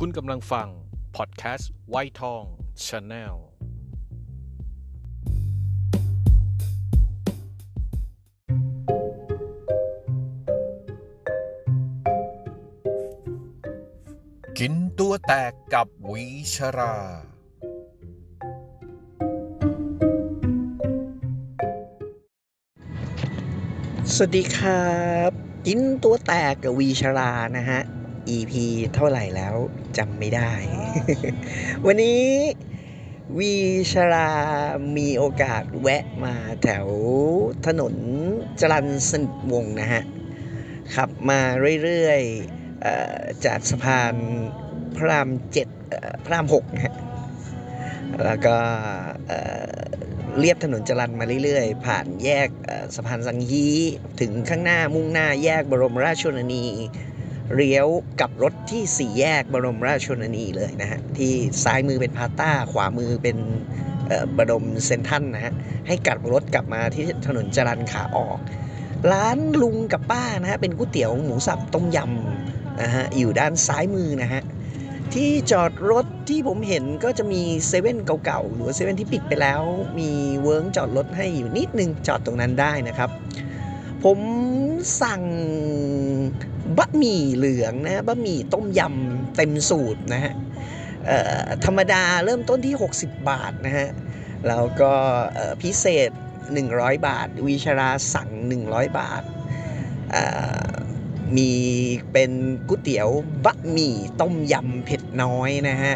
คุณกำลังฟัง พอดแคสต์วัยทอง Channel กินตัวแตกกับวีชรา สวัสดีครับ กินตัวแตกกับวีชรานะฮะ EP เท่าไหร่แล้วจำไม่ได้ วันนี้วีชรามีโอกาสแวะมาแถวถนนจรันสนิทวงศ์นะฮะ ขับมาเรื่อยๆเอ่อจากสะพานพระรามเจ็ดเอ่อพระรามหกนะฮะ แล้วก็เอ่อเรียบถนนจรันมาเรื่อยๆ ผ่านแยกเอ่อสะพานสังฮีถึงข้างหน้ามุ่งหน้าแยกบรมราชชนนี เลี้ยวกับรถที่สี่แยกบรมราชชนนีเลยนะฮะ ที่ซ้ายมือเป็นพาต้า ขวามือเป็นบรมเซนทันนะฮะ ให้กลับรถกลับมาที่ถนนจรันขาออก ร้านลุงกับป้านะฮะ เป็นก๋วยเตี๋ยวหมูสับต้มยำนะฮะ อยู่ด้านซ้ายมือนะฮะ ที่จอดรถที่ผมเห็นก็จะมีเซเว่นเก่าๆ หรือเซเว่นที่ปิดไปแล้ว มีเวิ้งจอดรถให้อยู่นิดนึงจอดตรงนั้นได้นะครับ ผมสั่งบะหมี่เหลืองนะบะหมี่ต้มยำเต็มสูตรนะฮะธรรมดาเริ่มต้นที่ 60 บาทนะฮะ แล้วก็เอ่อพิเศษ 100 บาทวีชราสั่ง 100 บาทเอ่อมีเป็นก๋วยเตี๋ยวบะหมี่ต้มยำเผ็ดน้อยนะฮะ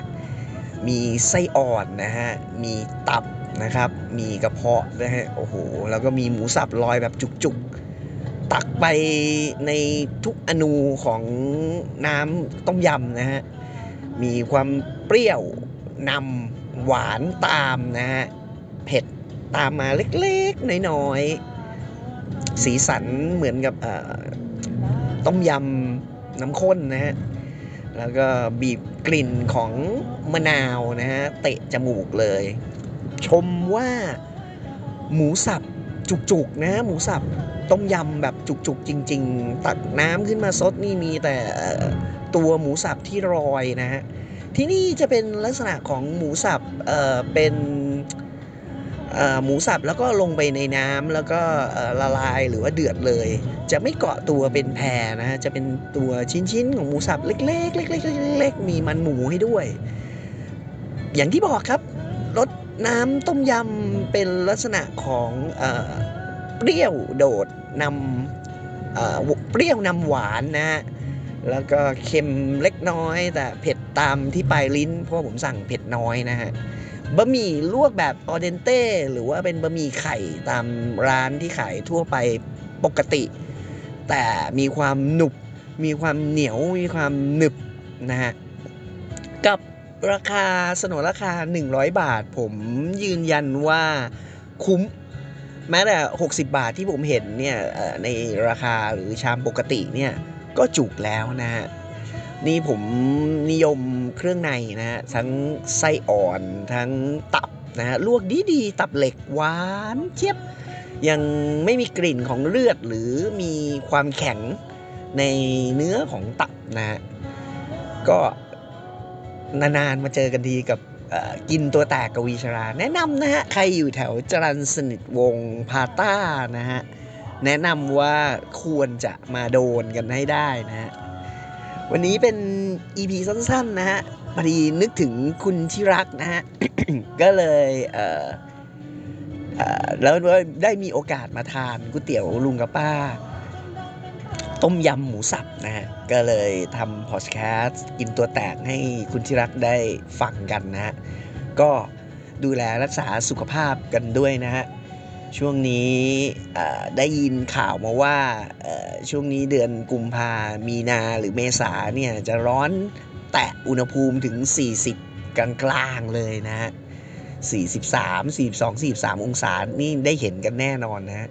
มีไส้อ่อนนะฮะ มีตับนะครับ มีกระเพาะนะฮะ โอ้โห แล้วก็มีหมูสับลอยแบบจุกๆ ตักไปในทุกอนูของน้ำต้มยำนะฮะ มีความเปรี้ยวนำหวานตามนะฮะ เผ็ดตามมาเล็กๆ น้อยๆ สีสันเหมือนกับต้มยำน้ำข้นนะฮะ แล้วก็บีบกลิ่นของมะนาวนะฮะ เตะจมูกเลย ชมว่าหมูสับ จุกๆนะหมูสับต้มยำแบบจุกๆจริง ๆ ตักน้ำขึ้นมาซดนี่มีแต่ตัวหมูสับที่รอยนะฮะที่นี่จะเป็นลักษณะของหมูสับเอ่อเป็นเออหมูสับแล้วก็ลงไปในน้ำแล้วก็ละลายหรือว่าเดือดเลย จะไม่เกาะตัวเป็นแพรนะฮะจะเป็นตัวชิ้นๆของหมูสับเล็กๆเล็กๆเล็กๆมีมันหมูให้ด้วย อย่างที่บอกครับรส น้ำต้มยำเป็นลักษณะของเปรี้ยวโดดนำเปรี้ยวนำหวานนะฮะแล้วก็เค็มเล็กน้อย แต่เผ็ดตามที่ปลายลิ้น เพราะผมสั่งเผ็ดน้อยนะฮะบะหมี่ลวกแบบออเดนเต้หรือว่าเป็นบะหมี่ไข่ตามร้านที่ขายทั่วไปปกติ แต่มีความหนุบ มีความเหนียวมีความหนึบนะฮะกับ ราคาสนนราคา 100 บาท ผมยืนยันว่าคุ้มแม้แต่ 60 บาทที่ผมเห็นเนี่ยในราคาหรือชามปกติเนี่ยก็จุกแล้วนะฮะนี่ผมนิยมเครื่องในนะฮะทั้งไส้อ่อนทั้งตับนะฮะลวกดีๆ ตับเหล็กหวานเจี๊ยบ ยังไม่มีกลิ่นของเลือดหรือมีความแข็งในเนื้อของตับนะฮะก็ นานๆมาเจอกันทีกับกินตัวแตกกวีชรา แนะนำนะฮะ ใครอยู่แถวจรันสนิทวงศ์พาต้านะฮะ แนะนำว่าควรจะมาโดนกันให้ได้นะฮะ วันนี้เป็น EP สั้นๆนะฮะพอดีนึกถึงคุณที่รักนะฮะ ก็เลยเอ่อเอ่อแล้วได้มีโอกาสมาทานก๋วยเตี๋ยวลุงกับป้า ต้มยำหมูสับนะฮะ ก็เลยทำพอดแคสต์กินตัวแตกให้คุณที่รักได้ฟังกันนะฮะ ก็ดูแลรักษาสุขภาพกันด้วยนะฮะ ช่วงนี้ได้ยินข่าวมาว่าช่วงนี้เดือนกุมภามีนาหรือเมษาเนี่ยจะร้อนแตะอุณหภูมิถึง 40 กลางๆเลยนะฮะ 43 42 43 องศา นี่ได้เห็นกันแน่นอนนะฮะ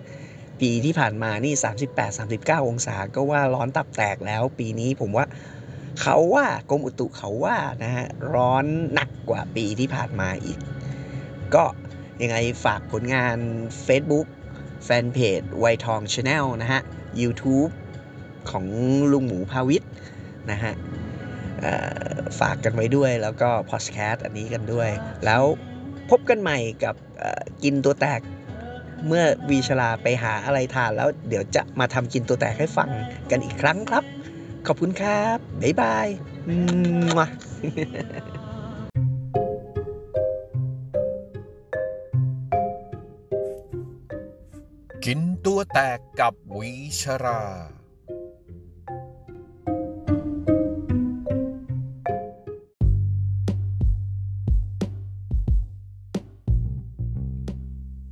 ปีที่ผ่านมานี่ 38 39 องศาก็ว่าร้อนตับแตกแล้ว ปีนี้ผมว่าเขาว่ากรมอุตุเขาว่านะฮะร้อนหนักกว่าปีที่ผ่านมาอีก ก็ยังไงฝากผลงาน Facebook fanpage วัยทอง Channel นะฮะ YouTube ของลุงหมูพาวิทนะฮะฝากกันไว้ด้วยแล้วก็พอดแคสต์อันนี้กันด้วย แล้วพบกันใหม่กับกินตัวแตก เมื่อวีชลาไปหาอะไรทานแล้วเดี๋ยวจะมาทำกินตัวแตกให้ฟังกันอีกครั้งครับ ขอบคุณครับ บ๊ายบายมว่ะกินตัวแตกกับวีชรา